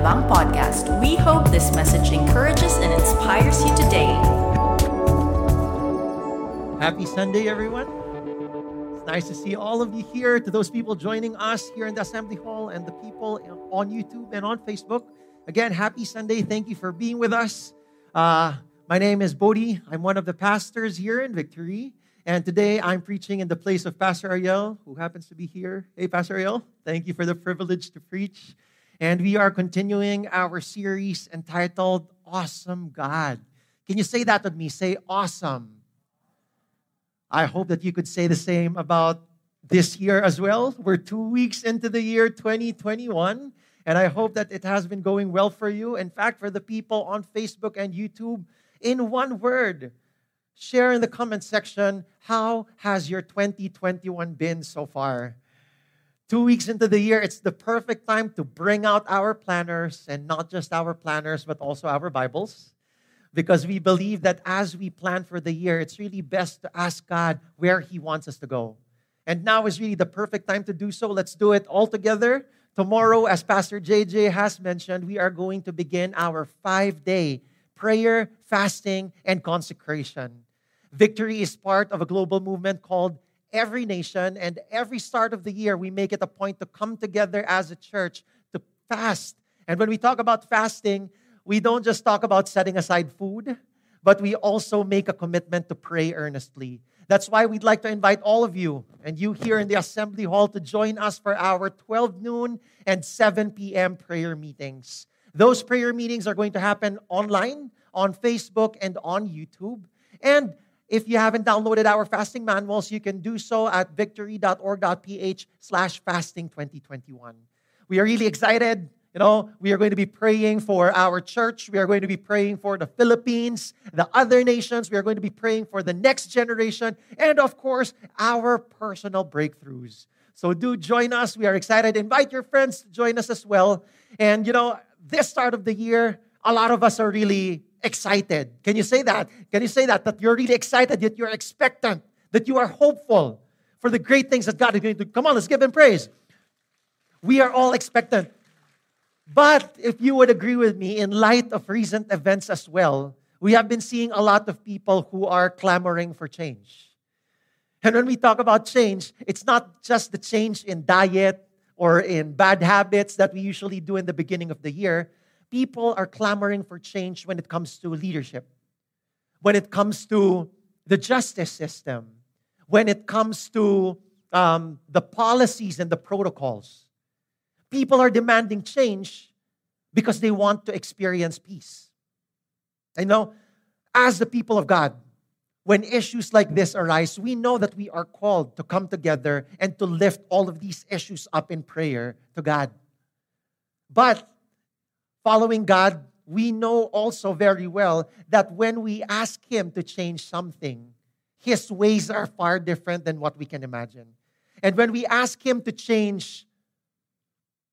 Podcast. We hope this message encourages and inspires you today. Happy Sunday, everyone. It's nice to see all of you here. To those people joining us here in the Assembly Hall and the people on YouTube and on Facebook, again, happy Sunday. Thank you for being with us. Uh, my name is Bodhi. I'm one of the pastors here in Victory. And today I'm preaching in the place of Pastor Ariel, who happens to be here. Hey, Pastor Ariel, thank you for the privilege to preach. And we are continuing our series entitled Awesome God. Can you say that with me? Say awesome. I hope that you could say the same about this year as well. We're two weeks into the year 2021, and I hope that it has been going well for you. In fact, for the people on Facebook and YouTube, in one word, share in the comment section how has your 2021 been so far? Two weeks into the year, it's the perfect time to bring out our planners and not just our planners, but also our Bibles. Because we believe that as we plan for the year, it's really best to ask God where He wants us to go. And now is really the perfect time to do so. Let's do it all together. Tomorrow, as Pastor JJ has mentioned, we are going to begin our five day prayer, fasting, and consecration. Victory is part of a global movement called Every Nation, and every start of the year, we make it a point to come together as a church to fast. And when we talk about fasting, we don't just talk about setting aside food, but we also make a commitment to pray earnestly. That's why we'd like to invite all of you and you here in the assembly hall to join us for our 12 noon and 7 p.m. prayer meetings. Those prayer meetings are going to happen online, on Facebook, and on YouTube. And if you haven't downloaded our fasting manuals, you can do so at victory.org.ph slash fasting 2021. We are really excited. You know, we are going to be praying for our church. We are going to be praying for the Philippines, the other nations. We are going to be praying for the next generation, and of course, our personal breakthroughs. So do join us. We are excited. Invite your friends to join us as well. And, you know, this start of the year, a lot of us are really excited. Can you say that? Can you say that? That you're really excited, that you're expectant, that you are hopeful for the great things that God is going to do. Come on, let's give Him praise. We are all expectant. But if you would agree with me, in light of recent events as well, we have been seeing a lot of people who are clamoring for change. And when we talk about change, it's not just the change in diet or in bad habits that we usually do in the beginning of the year, people are clamoring for change when it comes to leadership, when it comes to the justice system, when it comes to um, the policies and the protocols. People are demanding change because they want to experience peace. I know, as the people of God, when issues like this arise, we know that we are called to come together and to lift all of these issues up in prayer to God. But following God, we know also very well that when we ask Him to change something, His ways are far different than what we can imagine. And when we ask Him to change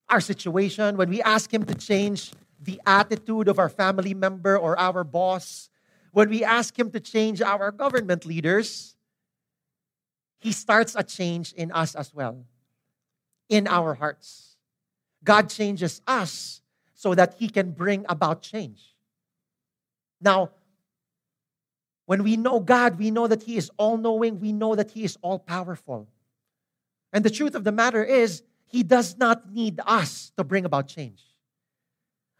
our situation, when we ask Him to change the attitude of our family member or our boss, when we ask Him to change our government leaders, He starts a change in us as well, in our hearts. God changes us so that he can bring about change. Now, when we know God, we know that He is all knowing, we know that He is all powerful. And the truth of the matter is, He does not need us to bring about change.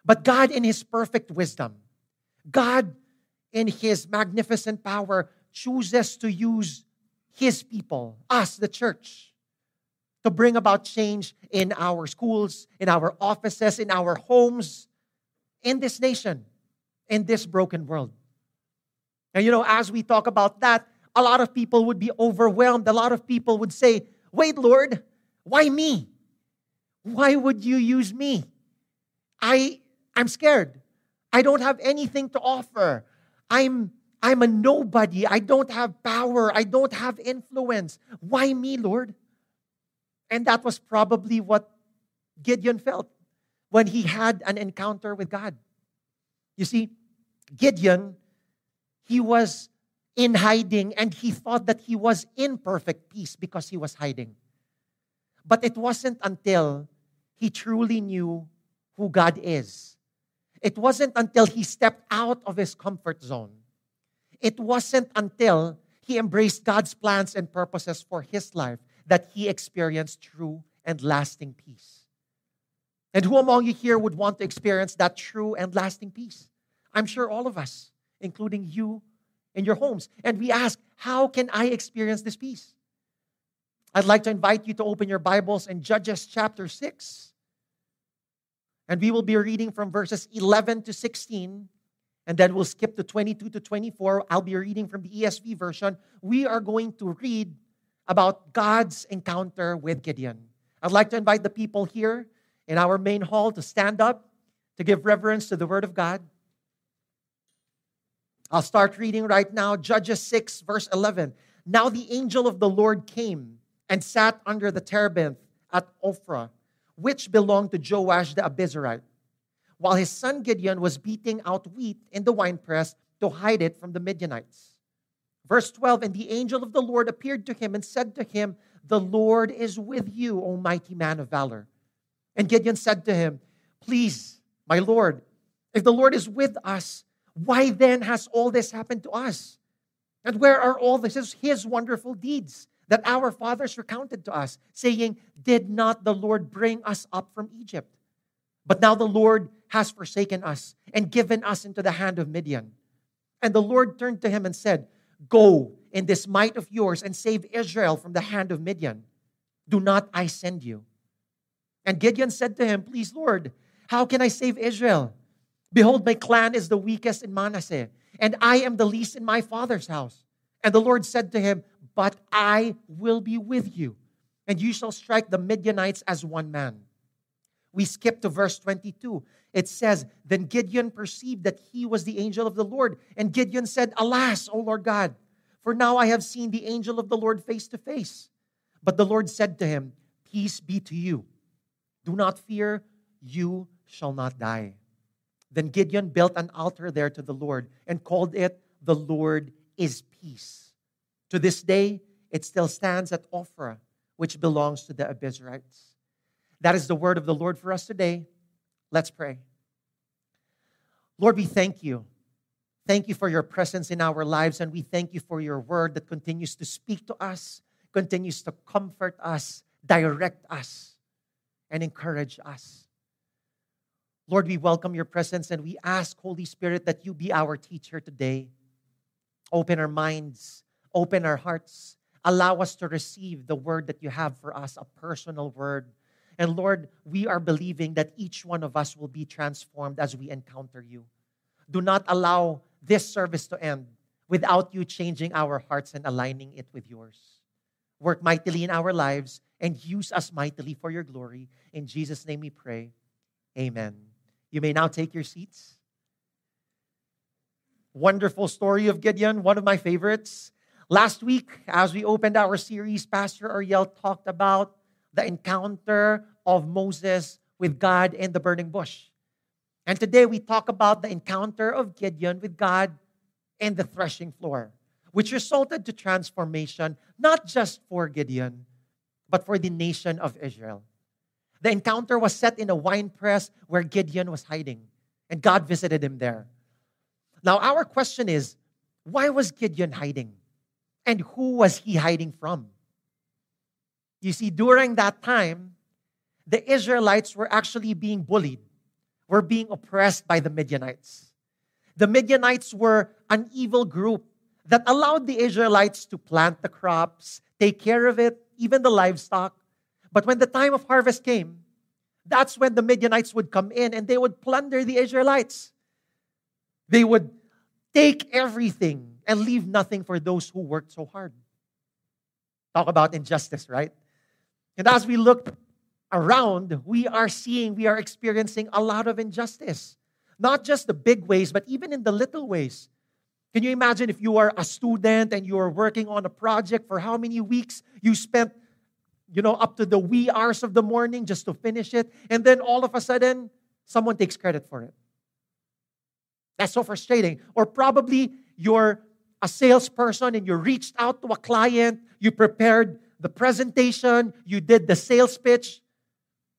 But God, in His perfect wisdom, God, in His magnificent power, chooses to use His people, us, the church, to bring about change in our schools, in our offices, in our homes, in this nation, in this broken world. And you know, as we talk about that, a lot of people would be overwhelmed. A lot of people would say, Wait, Lord, why me? Why would you use me? I, I'm scared. I don't have anything to offer. I'm, I'm a nobody. I don't have power. I don't have influence. Why me, Lord? And that was probably what Gideon felt when he had an encounter with God. You see, Gideon, he was in hiding and he thought that he was in perfect peace because he was hiding. But it wasn't until he truly knew who God is. It wasn't until he stepped out of his comfort zone. It wasn't until he embraced God's plans and purposes for his life that he experienced true and lasting peace. And who among you here would want to experience that true and lasting peace? I'm sure all of us, including you in your homes. And we ask, how can I experience this peace? I'd like to invite you to open your Bibles in Judges chapter 6. And we will be reading from verses 11 to 16. And then we'll skip to 22 to 24. I'll be reading from the ESV version. We are going to read about God's encounter with Gideon. I'd like to invite the people here in our main hall to stand up to give reverence to the Word of God. I'll start reading right now, Judges 6, verse 11. Now the angel of the Lord came and sat under the terebinth at Ophrah, which belonged to Joash the Abiezrite, while his son Gideon was beating out wheat in the winepress to hide it from the Midianites. Verse 12 And the angel of the Lord appeared to him and said to him, The Lord is with you, O mighty man of valor. And Gideon said to him, Please, my Lord, if the Lord is with us, why then has all this happened to us? And where are all this, his wonderful deeds that our fathers recounted to us, saying, Did not the Lord bring us up from Egypt? But now the Lord has forsaken us and given us into the hand of Midian. And the Lord turned to him and said, Go in this might of yours and save Israel from the hand of Midian. Do not I send you? And Gideon said to him, Please, Lord, how can I save Israel? Behold, my clan is the weakest in Manasseh, and I am the least in my father's house. And the Lord said to him, But I will be with you, and you shall strike the Midianites as one man. We skip to verse 22. It says, Then Gideon perceived that he was the angel of the Lord. And Gideon said, Alas, O Lord God, for now I have seen the angel of the Lord face to face. But the Lord said to him, Peace be to you. Do not fear, you shall not die. Then Gideon built an altar there to the Lord and called it, The Lord is Peace. To this day, it still stands at Ophrah, which belongs to the Abiezrites. That is the word of the Lord for us today. Let's pray. Lord, we thank you. Thank you for your presence in our lives, and we thank you for your word that continues to speak to us, continues to comfort us, direct us, and encourage us. Lord, we welcome your presence and we ask, Holy Spirit, that you be our teacher today. Open our minds, open our hearts, allow us to receive the word that you have for us, a personal word and Lord, we are believing that each one of us will be transformed as we encounter you. Do not allow this service to end without you changing our hearts and aligning it with yours. Work mightily in our lives and use us mightily for your glory. In Jesus' name we pray. Amen. You may now take your seats. Wonderful story of Gideon, one of my favorites. Last week, as we opened our series, Pastor Ariel talked about the encounter of Moses with God in the burning bush. And today we talk about the encounter of Gideon with God in the threshing floor, which resulted to transformation not just for Gideon, but for the nation of Israel. The encounter was set in a wine press where Gideon was hiding, and God visited him there. Now, our question is why was Gideon hiding? And who was he hiding from? You see, during that time, the Israelites were actually being bullied, were being oppressed by the Midianites. The Midianites were an evil group that allowed the Israelites to plant the crops, take care of it, even the livestock. But when the time of harvest came, that's when the Midianites would come in and they would plunder the Israelites. They would take everything and leave nothing for those who worked so hard. Talk about injustice, right? And as we look around, we are seeing, we are experiencing a lot of injustice. Not just the big ways, but even in the little ways. Can you imagine if you are a student and you are working on a project for how many weeks you spent, you know, up to the wee hours of the morning just to finish it, and then all of a sudden, someone takes credit for it. That's so frustrating. Or probably you're a salesperson and you reached out to a client, you prepared the presentation, you did the sales pitch,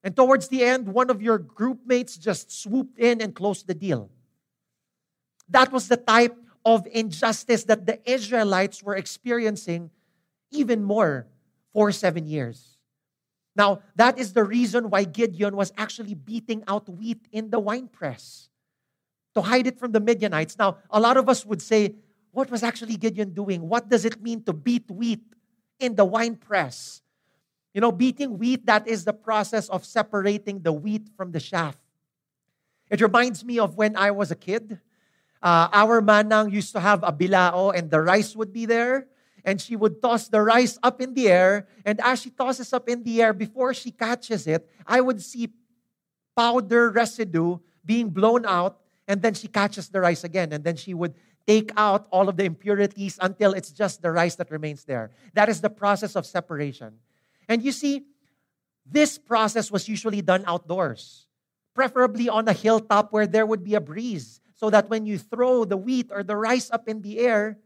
And towards the end, one of your group mates just swooped in and closed the deal. That was the type of injustice that the Israelites were experiencing even more for seven years. Now, that is the reason why Gideon was actually beating out wheat in the winepress to hide it from the Midianites. Now, a lot of us would say, what was actually Gideon doing? What does it mean to beat wheat in the wine press. You know, beating wheat, that is the process of separating the wheat from the chaff. It reminds me of when I was a kid. Uh, our manang used to have a bilao and the rice would be there. And she would toss the rice up in the air. And as she tosses up in the air, before she catches it, I would see powder residue being blown out. And then she catches the rice again. And then she would take out all of the impurities until it's just the rice that remains there. That is the process of separation. And you see, this process was usually done outdoors, preferably on a hilltop where there would be a breeze, so that when you throw the wheat or the rice up in the air,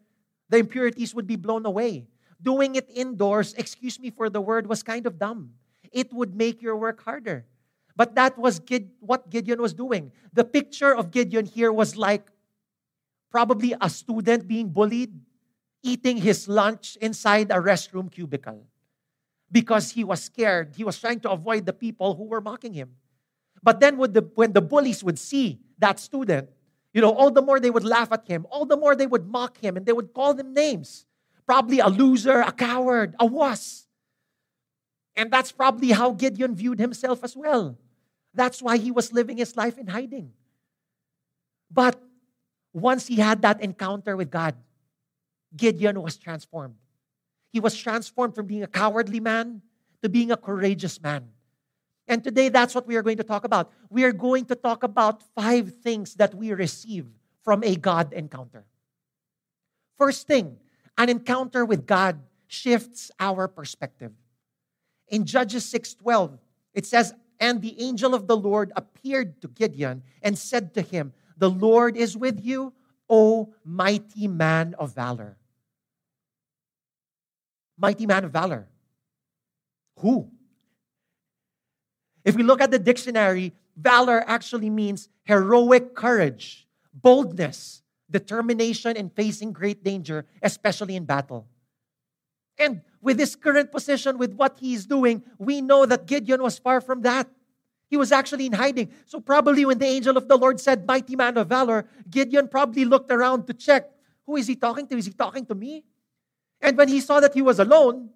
the impurities would be blown away. Doing it indoors, excuse me for the word, was kind of dumb. It would make your work harder. But that was what Gideon was doing. The picture of Gideon here was like probably a student being bullied, eating his lunch inside a restroom cubicle because he was scared. He was trying to avoid the people who were mocking him. But then when the, when the bullies would see that student, you know, all the more they would laugh at him, all the more they would mock him and they would call them names. Probably a loser, a coward, a wuss. And that's probably how Gideon viewed himself as well. That's why he was living his life in hiding. But once he had that encounter with God, Gideon was transformed. He was transformed from being a cowardly man to being a courageous man. And today, that's what we are going to talk about. We are going to talk about five things that we receive from a God encounter. First thing, an encounter with God shifts our perspective. In Judges 6:12, it says, "And the angel of the Lord appeared to Gideon and said to him, The Lord is with you, O mighty man of valor." mighty man of valor. Who? If we look at the dictionary, valor actually means heroic courage, boldness, determination in facing great danger, especially in battle. And with his current position, with what he is doing, we know that Gideon was far from that. He was actually in hiding. So, probably when the angel of the Lord said, Mighty man of valor, Gideon probably looked around to check who is he talking to? Is he talking to me? And when he saw that he was alone,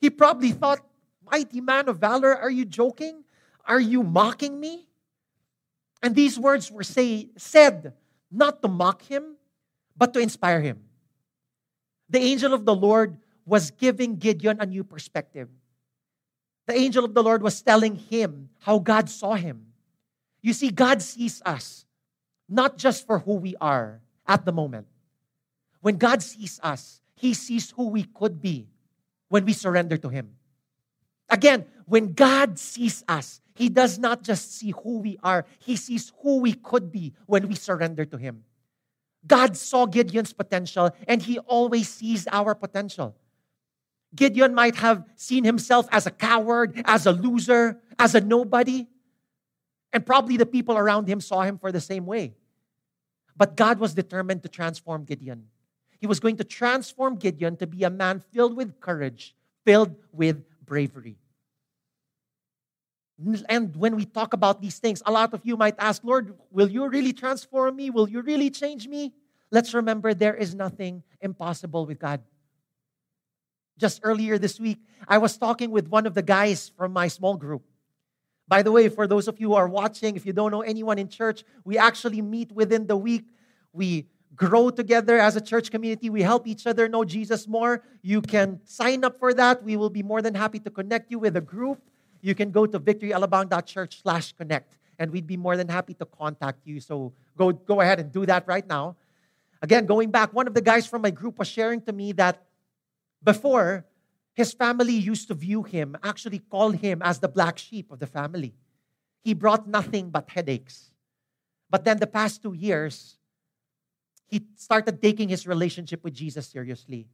he probably thought, Mighty man of valor, are you joking? Are you mocking me? And these words were say, said not to mock him, but to inspire him. The angel of the Lord was giving Gideon a new perspective. The angel of the Lord was telling him how God saw him. You see, God sees us not just for who we are at the moment. When God sees us, he sees who we could be when we surrender to Him. Again, when God sees us, He does not just see who we are, He sees who we could be when we surrender to Him. God saw Gideon's potential, and He always sees our potential. Gideon might have seen himself as a coward, as a loser, as a nobody, and probably the people around him saw him for the same way. But God was determined to transform Gideon. He was going to transform Gideon to be a man filled with courage, filled with bravery. And when we talk about these things, a lot of you might ask, Lord, will you really transform me? Will you really change me? Let's remember there is nothing impossible with God. Just earlier this week, I was talking with one of the guys from my small group. By the way, for those of you who are watching, if you don't know anyone in church, we actually meet within the week. We grow together as a church community. We help each other know Jesus more. You can sign up for that. We will be more than happy to connect you with a group. You can go to victoryalabang.church slash connect, and we'd be more than happy to contact you. So go, go ahead and do that right now. Again, going back, one of the guys from my group was sharing to me that before, his family used to view him, actually call him as the black sheep of the family. He brought nothing but headaches. But then the past two years, he started taking his relationship with Jesus seriously.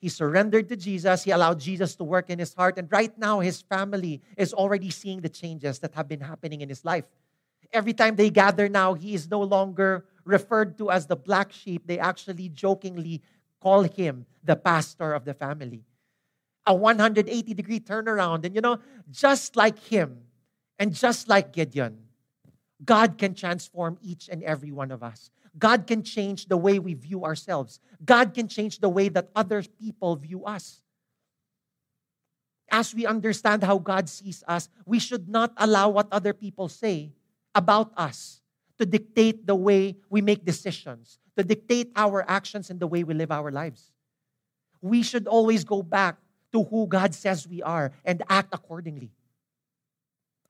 He surrendered to Jesus. He allowed Jesus to work in his heart. And right now, his family is already seeing the changes that have been happening in his life. Every time they gather now, he is no longer referred to as the black sheep. They actually jokingly call him the pastor of the family. A 180 degree turnaround. And you know, just like him and just like Gideon, God can transform each and every one of us. God can change the way we view ourselves. God can change the way that other people view us. As we understand how God sees us, we should not allow what other people say about us to dictate the way we make decisions, to dictate our actions and the way we live our lives. We should always go back to who God says we are and act accordingly.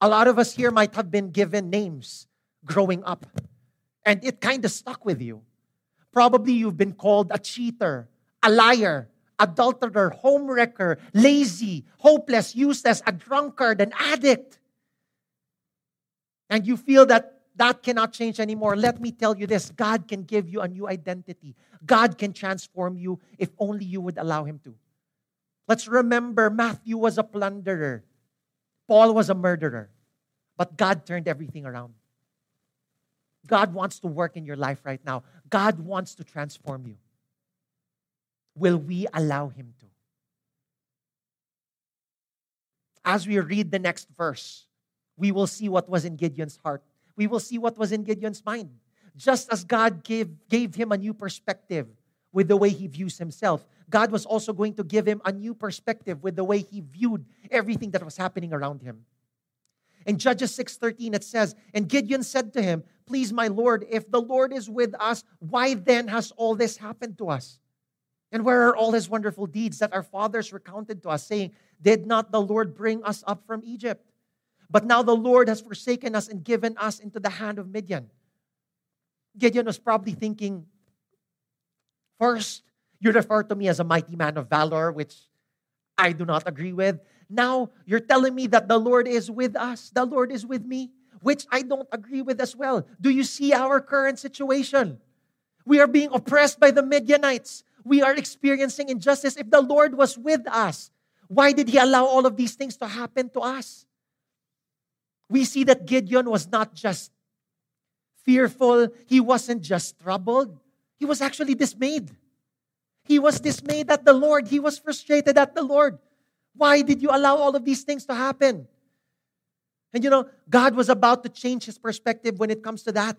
A lot of us here might have been given names growing up and it kind of stuck with you. Probably you've been called a cheater, a liar, adulterer, homewrecker, lazy, hopeless, useless, a drunkard, an addict. And you feel that that cannot change anymore. Let me tell you this God can give you a new identity. God can transform you if only you would allow Him to. Let's remember Matthew was a plunderer, Paul was a murderer, but God turned everything around. God wants to work in your life right now. God wants to transform you. Will we allow Him to? As we read the next verse, we will see what was in Gideon's heart. We will see what was in Gideon's mind. Just as God gave, gave him a new perspective with the way he views himself, God was also going to give him a new perspective with the way he viewed everything that was happening around him. In Judges 6:13 it says, "And Gideon said to him, Please, my Lord, if the Lord is with us, why then has all this happened to us? And where are all his wonderful deeds that our fathers recounted to us, saying, Did not the Lord bring us up from Egypt? But now the Lord has forsaken us and given us into the hand of Midian. Gideon was probably thinking, First, you refer to me as a mighty man of valor, which I do not agree with. Now you're telling me that the Lord is with us, the Lord is with me, which I don't agree with as well. Do you see our current situation? We are being oppressed by the Midianites. We are experiencing injustice. If the Lord was with us, why did He allow all of these things to happen to us? We see that Gideon was not just fearful, he wasn't just troubled, he was actually dismayed. He was dismayed at the Lord, he was frustrated at the Lord. Why did you allow all of these things to happen? And you know, God was about to change his perspective when it comes to that.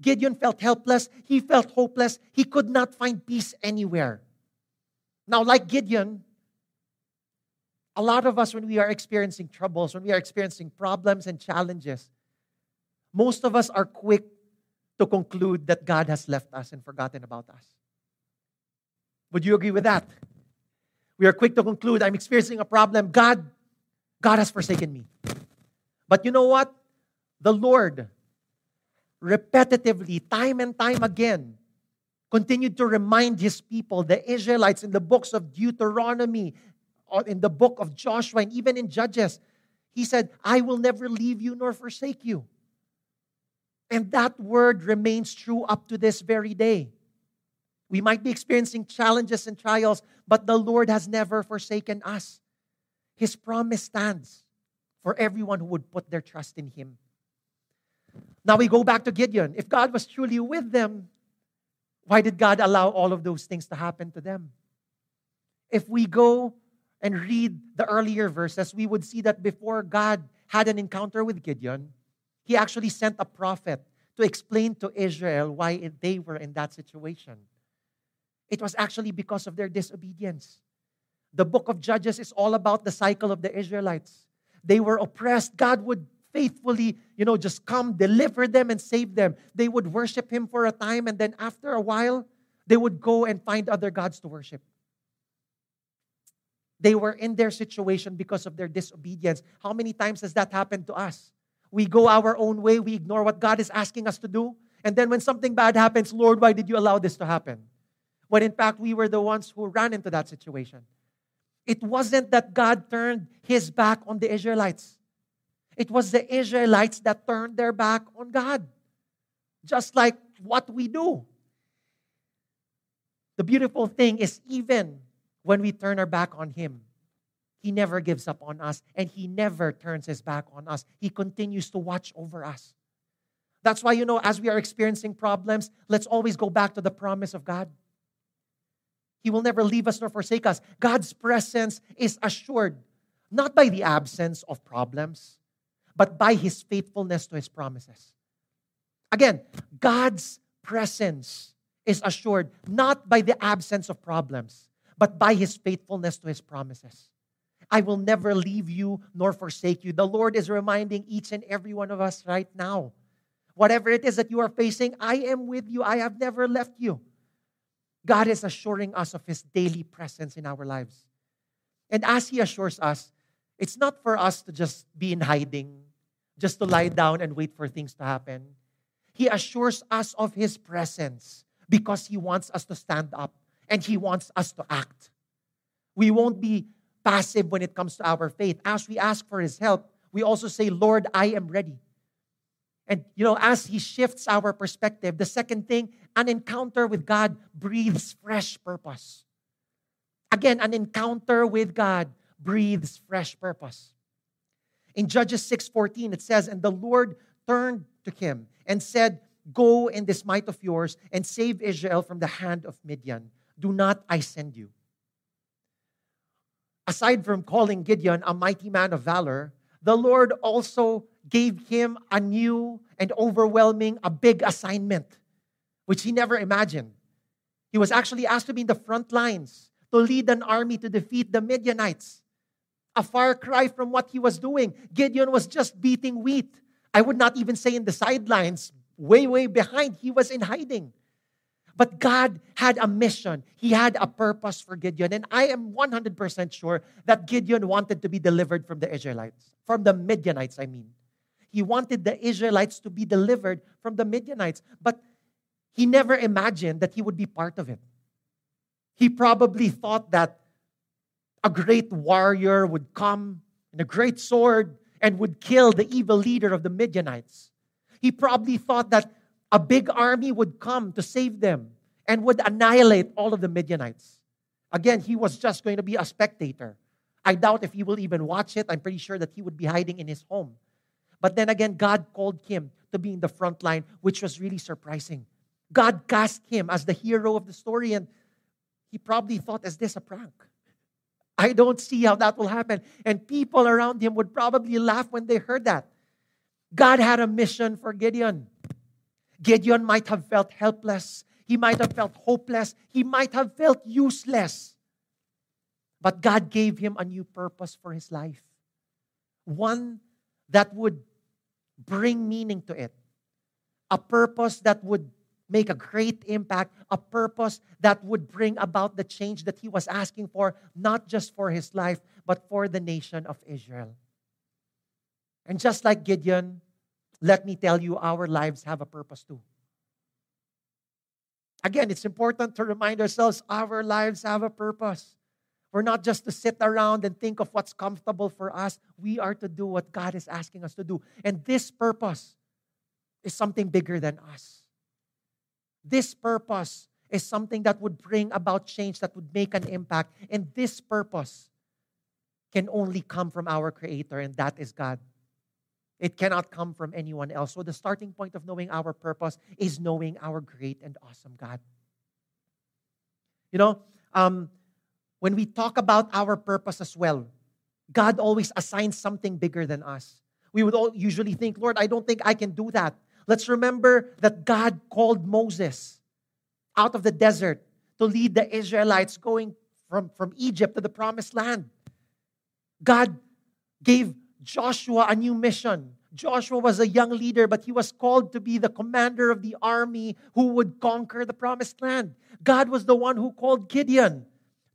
Gideon felt helpless. He felt hopeless. He could not find peace anywhere. Now, like Gideon, a lot of us, when we are experiencing troubles, when we are experiencing problems and challenges, most of us are quick to conclude that God has left us and forgotten about us. Would you agree with that? We are quick to conclude, I'm experiencing a problem. God, God has forsaken me. But you know what? The Lord repetitively, time and time again, continued to remind his people, the Israelites, in the books of Deuteronomy, in the book of Joshua, and even in Judges. He said, I will never leave you nor forsake you. And that word remains true up to this very day. We might be experiencing challenges and trials, but the Lord has never forsaken us. His promise stands for everyone who would put their trust in Him. Now we go back to Gideon. If God was truly with them, why did God allow all of those things to happen to them? If we go and read the earlier verses, we would see that before God had an encounter with Gideon, he actually sent a prophet to explain to Israel why they were in that situation. It was actually because of their disobedience. The book of Judges is all about the cycle of the Israelites. They were oppressed. God would faithfully, you know, just come, deliver them, and save them. They would worship Him for a time, and then after a while, they would go and find other gods to worship. They were in their situation because of their disobedience. How many times has that happened to us? We go our own way, we ignore what God is asking us to do, and then when something bad happens, Lord, why did you allow this to happen? When in fact, we were the ones who ran into that situation. It wasn't that God turned his back on the Israelites. It was the Israelites that turned their back on God. Just like what we do. The beautiful thing is, even when we turn our back on Him, He never gives up on us and He never turns His back on us. He continues to watch over us. That's why, you know, as we are experiencing problems, let's always go back to the promise of God. He will never leave us nor forsake us. God's presence is assured not by the absence of problems, but by His faithfulness to His promises. Again, God's presence is assured not by the absence of problems, but by his faithfulness to his promises. I will never leave you nor forsake you. The Lord is reminding each and every one of us right now. Whatever it is that you are facing, I am with you. I have never left you. God is assuring us of his daily presence in our lives. And as he assures us, it's not for us to just be in hiding, just to lie down and wait for things to happen. He assures us of his presence because he wants us to stand up and He wants us to act. We won't be passive when it comes to our faith. As we ask for His help, we also say, Lord, I am ready. And, you know, as He shifts our perspective, the second thing, an encounter with God breathes fresh purpose. Again, an encounter with God breathes fresh purpose. In Judges 6:14 it says and the Lord turned to him and said go in this might of yours and save Israel from the hand of Midian do not I send you? Aside from calling Gideon a mighty man of valor, the Lord also gave him a new and overwhelming, a big assignment, which he never imagined. He was actually asked to be in the front lines to lead an army to defeat the Midianites. A far cry from what he was doing. Gideon was just beating wheat. I would not even say in the sidelines, way, way behind. He was in hiding. But God had a mission. He had a purpose for Gideon. And I am 100% sure that Gideon wanted to be delivered from the Israelites, from the Midianites, I mean. He wanted the Israelites to be delivered from the Midianites. But he never imagined that he would be part of it. He probably thought that a great warrior would come and a great sword and would kill the evil leader of the Midianites. He probably thought that a big army would come to save them and would annihilate all of the Midianites. Again, he was just going to be a spectator. I doubt if he will even watch it. I'm pretty sure that he would be hiding in his home. But then again, God called him to be in the front line, which was really surprising. God cast him as the hero of the story, and he probably thought, is this a prank? I don't see how that will happen. And people around him would probably laugh when they heard that. God had a mission for Gideon. Gideon might have felt helpless. He might have felt hopeless. He might have felt useless. But God gave him a new purpose for his life. One that would bring meaning to it. A purpose that would make a great impact. A purpose that would bring about the change that he was asking for, not just for his life, but for the nation of Israel. And just like Gideon, let me tell you, our lives have a purpose too. Again, it's important to remind ourselves our lives have a purpose. We're not just to sit around and think of what's comfortable for us. We are to do what God is asking us to do. And this purpose is something bigger than us. This purpose is something that would bring about change, that would make an impact. And this purpose can only come from our Creator, and that is God. It cannot come from anyone else. So, the starting point of knowing our purpose is knowing our great and awesome God. You know, um, when we talk about our purpose as well, God always assigns something bigger than us. We would all usually think, Lord, I don't think I can do that. Let's remember that God called Moses out of the desert to lead the Israelites going from, from Egypt to the promised land. God gave Joshua a new mission. Joshua was a young leader, but he was called to be the commander of the army who would conquer the promised land. God was the one who called Gideon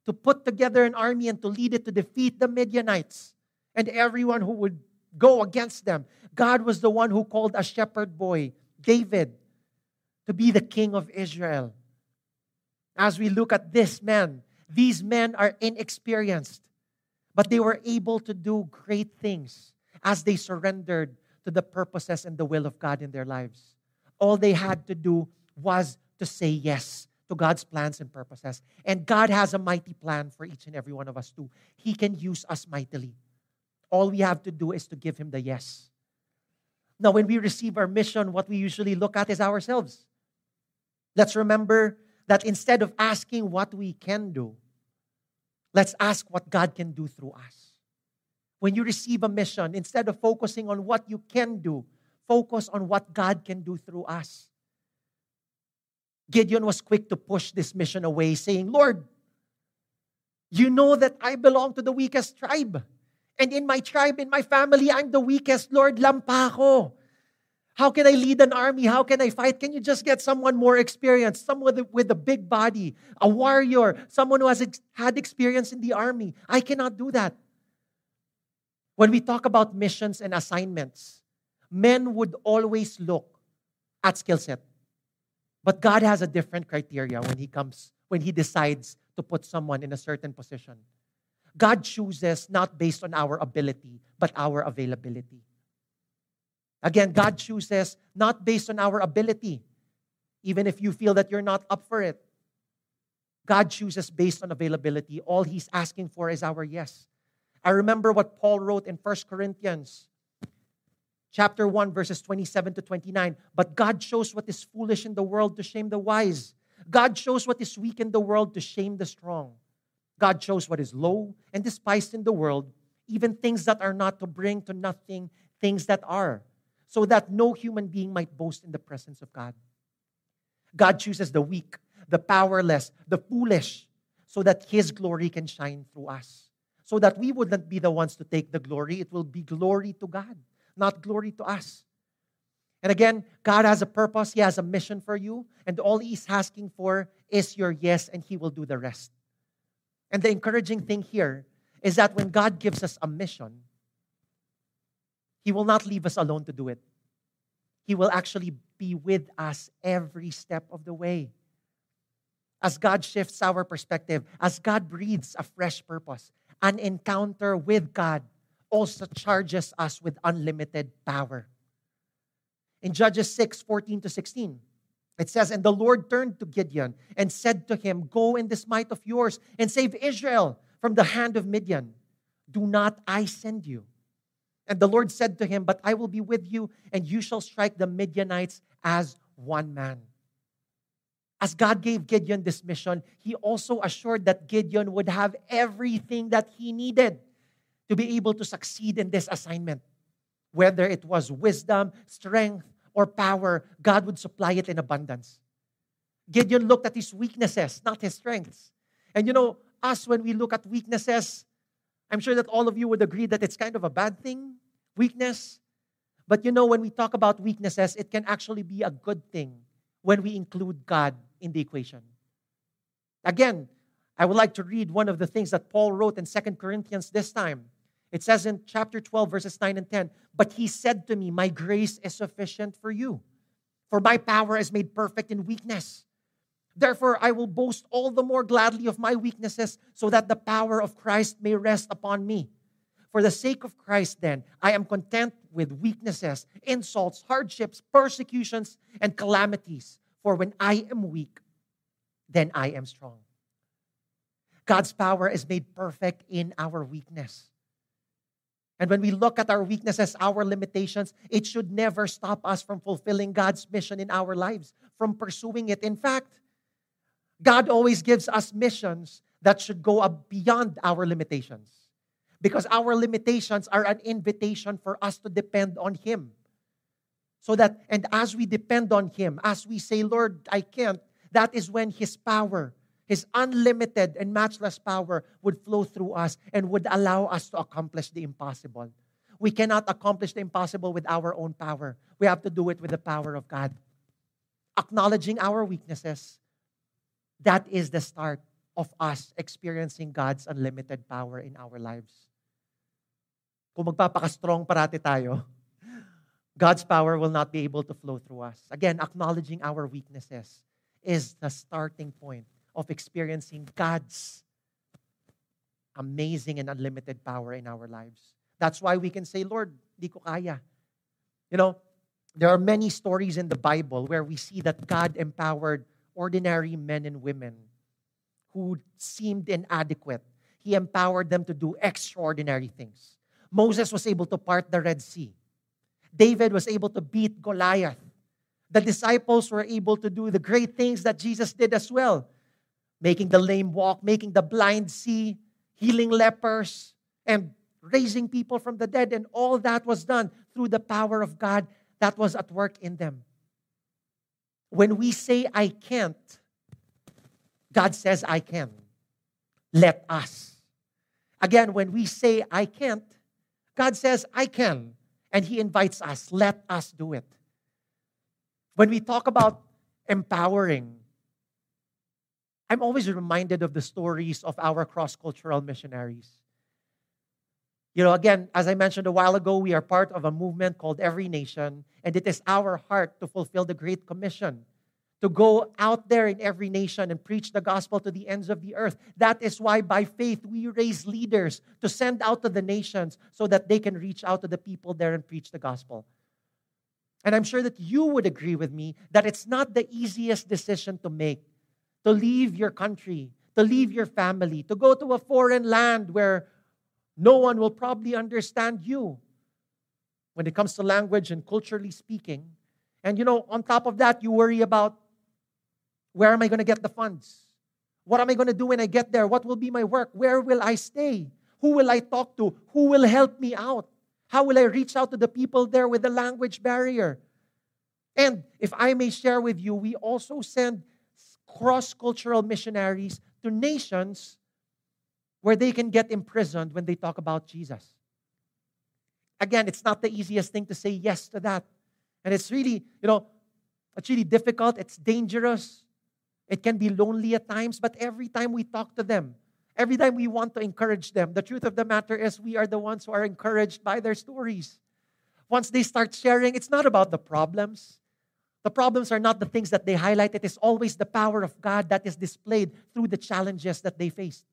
to put together an army and to lead it to defeat the Midianites and everyone who would go against them. God was the one who called a shepherd boy, David, to be the king of Israel. As we look at this man, these men are inexperienced. But they were able to do great things as they surrendered to the purposes and the will of God in their lives. All they had to do was to say yes to God's plans and purposes. And God has a mighty plan for each and every one of us too. He can use us mightily. All we have to do is to give Him the yes. Now, when we receive our mission, what we usually look at is ourselves. Let's remember that instead of asking what we can do, let's ask what God can do through us. When you receive a mission, instead of focusing on what you can do, focus on what God can do through us. Gideon was quick to push this mission away, saying, Lord, you know that I belong to the weakest tribe. And in my tribe, in my family, I'm the weakest. Lord, lampa ko. How can I lead an army? How can I fight? Can you just get someone more experienced, someone with a, big body, a warrior, someone who has ex- had experience in the army? I cannot do that. When we talk about missions and assignments, men would always look at skill set. But God has a different criteria when he comes when he decides to put someone in a certain position. God chooses not based on our ability, but our availability. Again, God chooses not based on our ability, even if you feel that you're not up for it. God chooses based on availability. All He's asking for is our yes. I remember what Paul wrote in 1 Corinthians chapter 1 verses 27 to 29 but god shows what is foolish in the world to shame the wise god shows what is weak in the world to shame the strong god shows what is low and despised in the world even things that are not to bring to nothing things that are so that no human being might boast in the presence of God. God chooses the weak, the powerless, the foolish, so that His glory can shine through us. So that we wouldn't be the ones to take the glory, it will be glory to God, not glory to us. And again, God has a purpose, He has a mission for you, and all He's asking for is your yes, and He will do the rest. And the encouraging thing here is that when God gives us a mission, he will not leave us alone to do it. He will actually be with us every step of the way. As God shifts our perspective, as God breathes a fresh purpose, an encounter with God also charges us with unlimited power. In Judges 6 14 to 16, it says, And the Lord turned to Gideon and said to him, Go in this might of yours and save Israel from the hand of Midian. Do not I send you? And the Lord said to him, But I will be with you, and you shall strike the Midianites as one man. As God gave Gideon this mission, he also assured that Gideon would have everything that he needed to be able to succeed in this assignment. Whether it was wisdom, strength, or power, God would supply it in abundance. Gideon looked at his weaknesses, not his strengths. And you know, us, when we look at weaknesses, I'm sure that all of you would agree that it's kind of a bad thing, weakness. But you know, when we talk about weaknesses, it can actually be a good thing when we include God in the equation. Again, I would like to read one of the things that Paul wrote in Second Corinthians this time. It says in chapter 12, verses 9 and 10, But he said to me, My grace is sufficient for you, for my power is made perfect in weakness. Therefore, I will boast all the more gladly of my weaknesses, so that the power of Christ may rest upon me. For the sake of Christ, then, I am content with weaknesses, insults, hardships, persecutions, and calamities. For when I am weak, then I am strong. God's power is made perfect in our weakness. And when we look at our weaknesses, our limitations, it should never stop us from fulfilling God's mission in our lives, from pursuing it. In fact, God always gives us missions that should go beyond our limitations. Because our limitations are an invitation for us to depend on Him. So that, and as we depend on Him, as we say, Lord, I can't, that is when His power, His unlimited and matchless power would flow through us and would allow us to accomplish the impossible. We cannot accomplish the impossible with our own power. We have to do it with the power of God. Acknowledging our weaknesses that is the start of us experiencing God's unlimited power in our lives. Kung magpapaka-strong parati tayo, God's power will not be able to flow through us. Again, acknowledging our weaknesses is the starting point of experiencing God's amazing and unlimited power in our lives. That's why we can say, Lord, di ko kaya. You know, there are many stories in the Bible where we see that God empowered ordinary men and women who seemed inadequate. He empowered them to do extraordinary things. Moses was able to part the Red Sea. David was able to beat Goliath. The disciples were able to do the great things that Jesus did as well making the lame walk, making the blind see, healing lepers, and raising people from the dead. And all that was done through the power of God that was at work in them. When we say, I can't, God says, I can. Let us. Again, when we say, I can't, God says, I can. And He invites us, let us do it. When we talk about empowering, I'm always reminded of the stories of our cross cultural missionaries. You know, again, as I mentioned a while ago, we are part of a movement called Every Nation, and it is our heart to fulfill the Great Commission to go out there in every nation and preach the gospel to the ends of the earth. That is why, by faith, we raise leaders to send out to the nations so that they can reach out to the people there and preach the gospel. And I'm sure that you would agree with me that it's not the easiest decision to make to leave your country, to leave your family, to go to a foreign land where no one will probably understand you when it comes to language and culturally speaking. And you know, on top of that, you worry about where am I going to get the funds? What am I going to do when I get there? What will be my work? Where will I stay? Who will I talk to? Who will help me out? How will I reach out to the people there with the language barrier? And if I may share with you, we also send cross cultural missionaries to nations where they can get imprisoned when they talk about Jesus. Again, it's not the easiest thing to say yes to that. And it's really, you know, it's really difficult, it's dangerous. It can be lonely at times, but every time we talk to them, every time we want to encourage them, the truth of the matter is we are the ones who are encouraged by their stories. Once they start sharing, it's not about the problems. The problems are not the things that they highlight. It is always the power of God that is displayed through the challenges that they faced.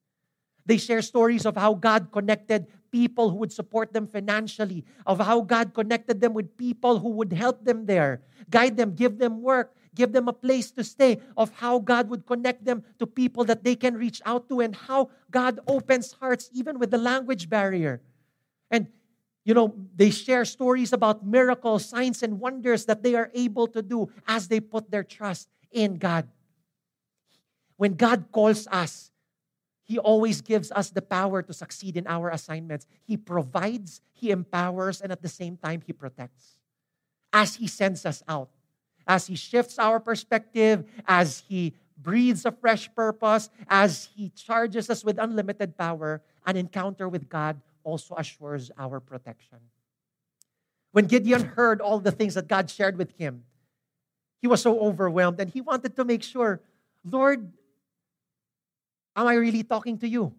They share stories of how God connected people who would support them financially, of how God connected them with people who would help them there, guide them, give them work, give them a place to stay, of how God would connect them to people that they can reach out to, and how God opens hearts even with the language barrier. And, you know, they share stories about miracles, signs, and wonders that they are able to do as they put their trust in God. When God calls us, He always gives us the power to succeed in our assignments. He provides, He empowers, and at the same time, He protects. As He sends us out, as He shifts our perspective, as He breathes a fresh purpose, as He charges us with unlimited power, an encounter with God also assures our protection. When Gideon heard all the things that God shared with him, he was so overwhelmed and he wanted to make sure, Lord, am I really talking to you?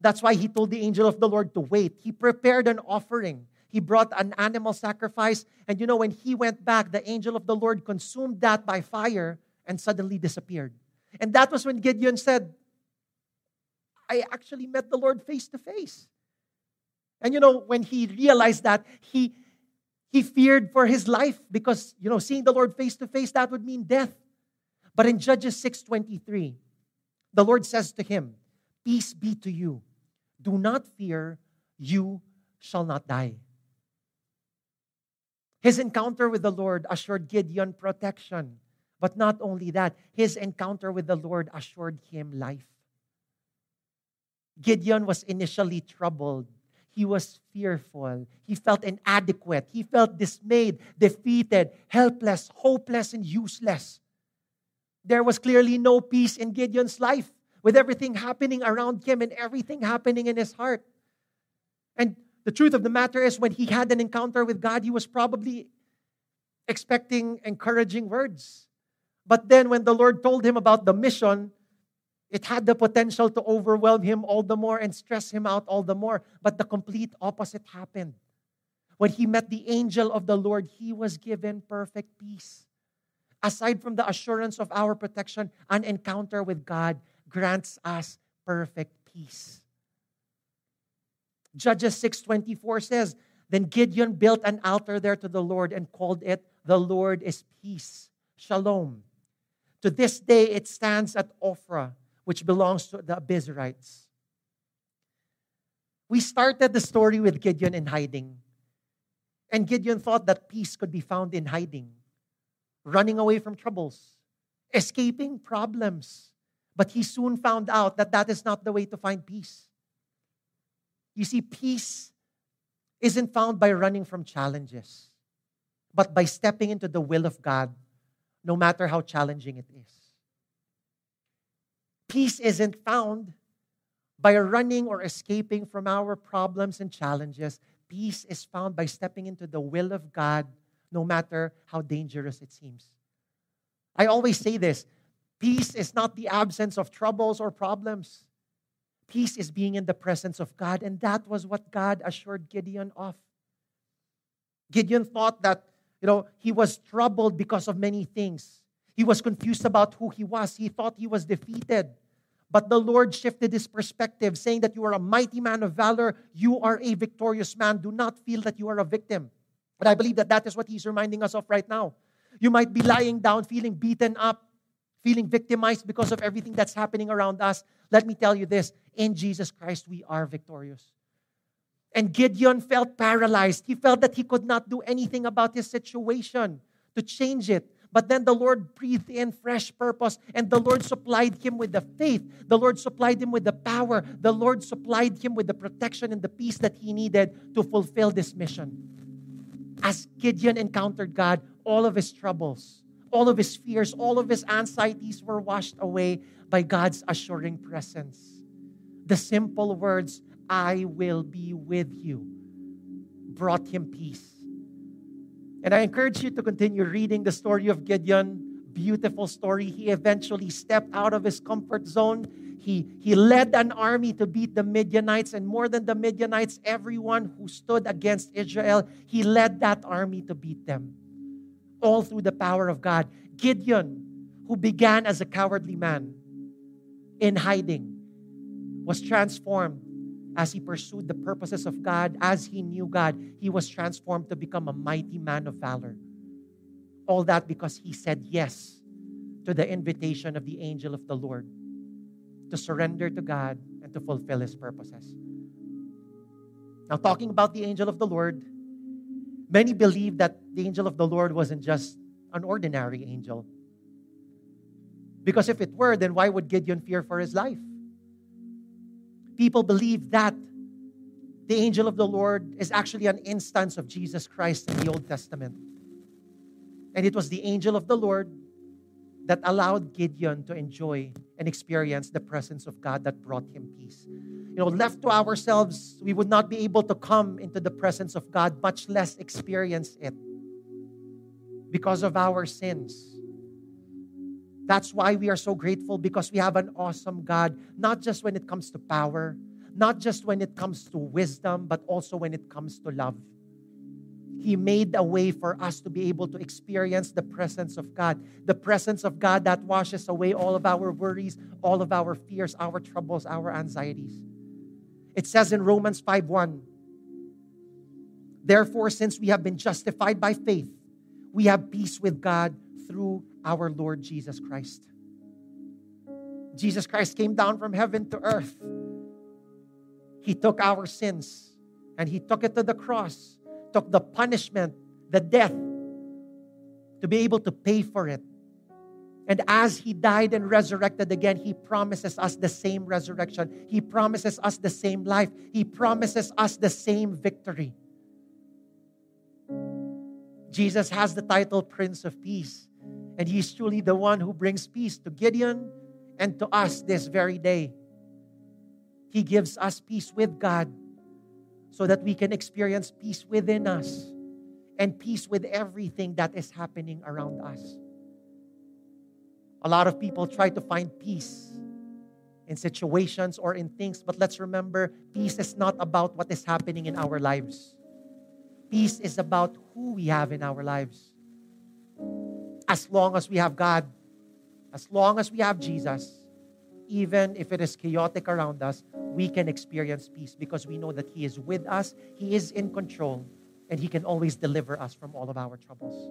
That's why he told the angel of the Lord to wait. He prepared an offering. He brought an animal sacrifice. And you know, when he went back, the angel of the Lord consumed that by fire and suddenly disappeared. And that was when Gideon said, I actually met the Lord face to face. And you know, when he realized that, he he feared for his life because you know, seeing the Lord face to face, that would mean death. But in Judges 6:23, the Lord says to him, Peace be to you. Do not fear, you shall not die. His encounter with the Lord assured Gideon protection. But not only that, his encounter with the Lord assured him life. Gideon was initially troubled. He was fearful. He felt inadequate. He felt dismayed, defeated, helpless, hopeless, and useless. There was clearly no peace in Gideon's life with everything happening around him and everything happening in his heart. And the truth of the matter is, when he had an encounter with God, he was probably expecting encouraging words. But then, when the Lord told him about the mission, it had the potential to overwhelm him all the more and stress him out all the more. But the complete opposite happened. When he met the angel of the Lord, he was given perfect peace. Aside from the assurance of our protection, an encounter with God grants us perfect peace. Judges 6:24 says, Then Gideon built an altar there to the Lord and called it, The Lord is Peace. Shalom. To this day, it stands at Ophrah, which belongs to the Abiezrites. We started the story with Gideon in hiding. And Gideon thought that peace could be found in hiding, running away from troubles, escaping problems. But he soon found out that that is not the way to find peace. You see, peace isn't found by running from challenges, but by stepping into the will of God, no matter how challenging it is. Peace isn't found by running or escaping from our problems and challenges. Peace is found by stepping into the will of God, no matter how dangerous it seems. I always say this peace is not the absence of troubles or problems. Peace is being in the presence of God, and that was what God assured Gideon of. Gideon thought that, you know, he was troubled because of many things. He was confused about who he was. He thought he was defeated. But the Lord shifted his perspective, saying that you are a mighty man of valor. You are a victorious man. Do not feel that you are a victim. But I believe that that is what he's reminding us of right now. You might be lying down, feeling beaten up, feeling victimized because of everything that's happening around us. Let me tell you this in Jesus Christ, we are victorious. And Gideon felt paralyzed. He felt that he could not do anything about his situation to change it. But then the Lord breathed in fresh purpose, and the Lord supplied him with the faith. The Lord supplied him with the power. The Lord supplied him with the protection and the peace that he needed to fulfill this mission. As Gideon encountered God, all of his troubles, all of his fears, all of his anxieties were washed away by God's assuring presence. The simple words, I will be with you, brought him peace. And I encourage you to continue reading the story of Gideon. Beautiful story. He eventually stepped out of his comfort zone. He, he led an army to beat the Midianites, and more than the Midianites, everyone who stood against Israel, he led that army to beat them all through the power of God. Gideon, who began as a cowardly man in hiding, was transformed as he pursued the purposes of God, as he knew God. He was transformed to become a mighty man of valor. All that because he said yes to the invitation of the angel of the Lord to surrender to God and to fulfill his purposes. Now, talking about the angel of the Lord, Many believe that the angel of the Lord wasn't just an ordinary angel. Because if it were, then why would Gideon fear for his life? People believe that the angel of the Lord is actually an instance of Jesus Christ in the Old Testament. And it was the angel of the Lord that allowed Gideon to enjoy and experience the presence of God that brought him peace you know, left to ourselves, we would not be able to come into the presence of God, much less experience it because of our sins. That's why we are so grateful because we have an awesome God, not just when it comes to power, not just when it comes to wisdom, but also when it comes to love. He made a way for us to be able to experience the presence of God, the presence of God that washes away all of our worries, all of our fears, our troubles, our anxieties. It says in Romans 5:1, Therefore, since we have been justified by faith, we have peace with God through our Lord Jesus Christ. Jesus Christ came down from heaven to earth. He took our sins and he took it to the cross, took the punishment, the death, to be able to pay for it. And as he died and resurrected again, he promises us the same resurrection. He promises us the same life. He promises us the same victory. Jesus has the title Prince of Peace, and he's truly the one who brings peace to Gideon and to us this very day. He gives us peace with God so that we can experience peace within us and peace with everything that is happening around us. A lot of people try to find peace in situations or in things, but let's remember peace is not about what is happening in our lives. Peace is about who we have in our lives. As long as we have God, as long as we have Jesus, even if it is chaotic around us, we can experience peace because we know that He is with us, He is in control, and He can always deliver us from all of our troubles.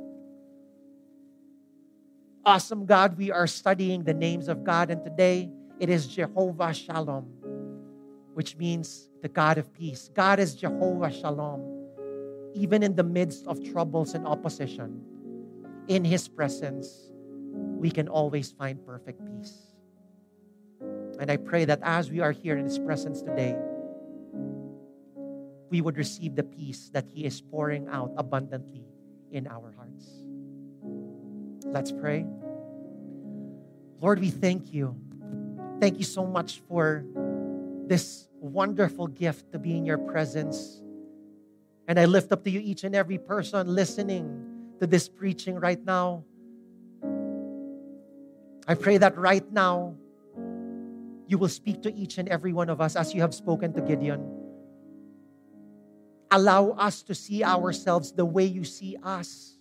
awesome God. We are studying the names of God, and today it is Jehovah Shalom, which means the God of peace. God is Jehovah Shalom. Even in the midst of troubles and opposition, in His presence, we can always find perfect peace. And I pray that as we are here in His presence today, we would receive the peace that He is pouring out abundantly in our hearts. Let's pray. Lord, we thank you. Thank you so much for this wonderful gift to be in your presence. And I lift up to you each and every person listening to this preaching right now. I pray that right now you will speak to each and every one of us as you have spoken to Gideon. Allow us to see ourselves the way you see us.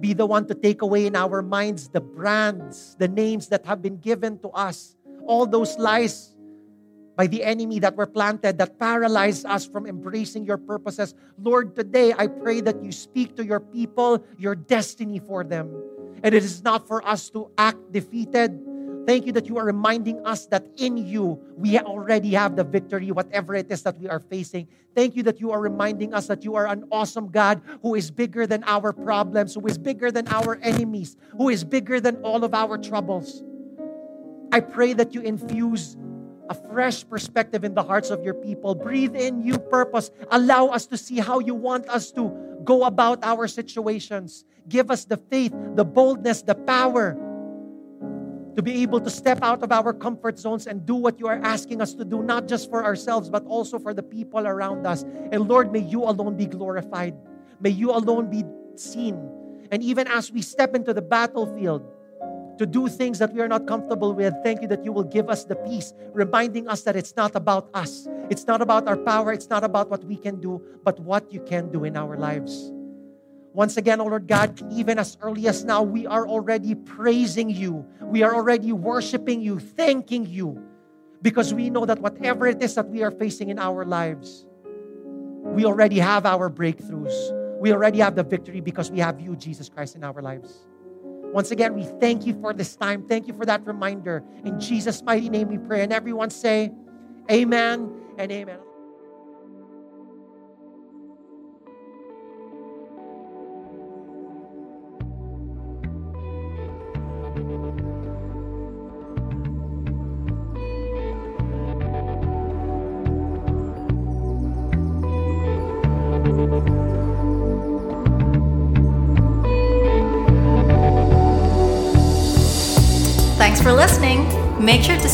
Be the one to take away in our minds the brands, the names that have been given to us, all those lies by the enemy that were planted that paralyzed us from embracing your purposes. Lord, today I pray that you speak to your people, your destiny for them. And it is not for us to act defeated, Thank you that you are reminding us that in you we already have the victory, whatever it is that we are facing. Thank you that you are reminding us that you are an awesome God who is bigger than our problems, who is bigger than our enemies, who is bigger than all of our troubles. I pray that you infuse a fresh perspective in the hearts of your people. Breathe in new purpose. Allow us to see how you want us to go about our situations. Give us the faith, the boldness, the power to be able to step out of our comfort zones and do what you are asking us to do, not just for ourselves, but also for the people around us. And Lord, may you alone be glorified. May you alone be seen. And even as we step into the battlefield to do things that we are not comfortable with, thank you that you will give us the peace, reminding us that it's not about us. It's not about our power. It's not about what we can do, but what you can do in our lives. Once again, oh Lord God, even as early as now, we are already praising you. We are already worshiping you, thanking you, because we know that whatever it is that we are facing in our lives, we already have our breakthroughs. We already have the victory because we have you, Jesus Christ, in our lives. Once again, we thank you for this time. Thank you for that reminder. In Jesus' mighty name we pray. And everyone say, Amen and Amen.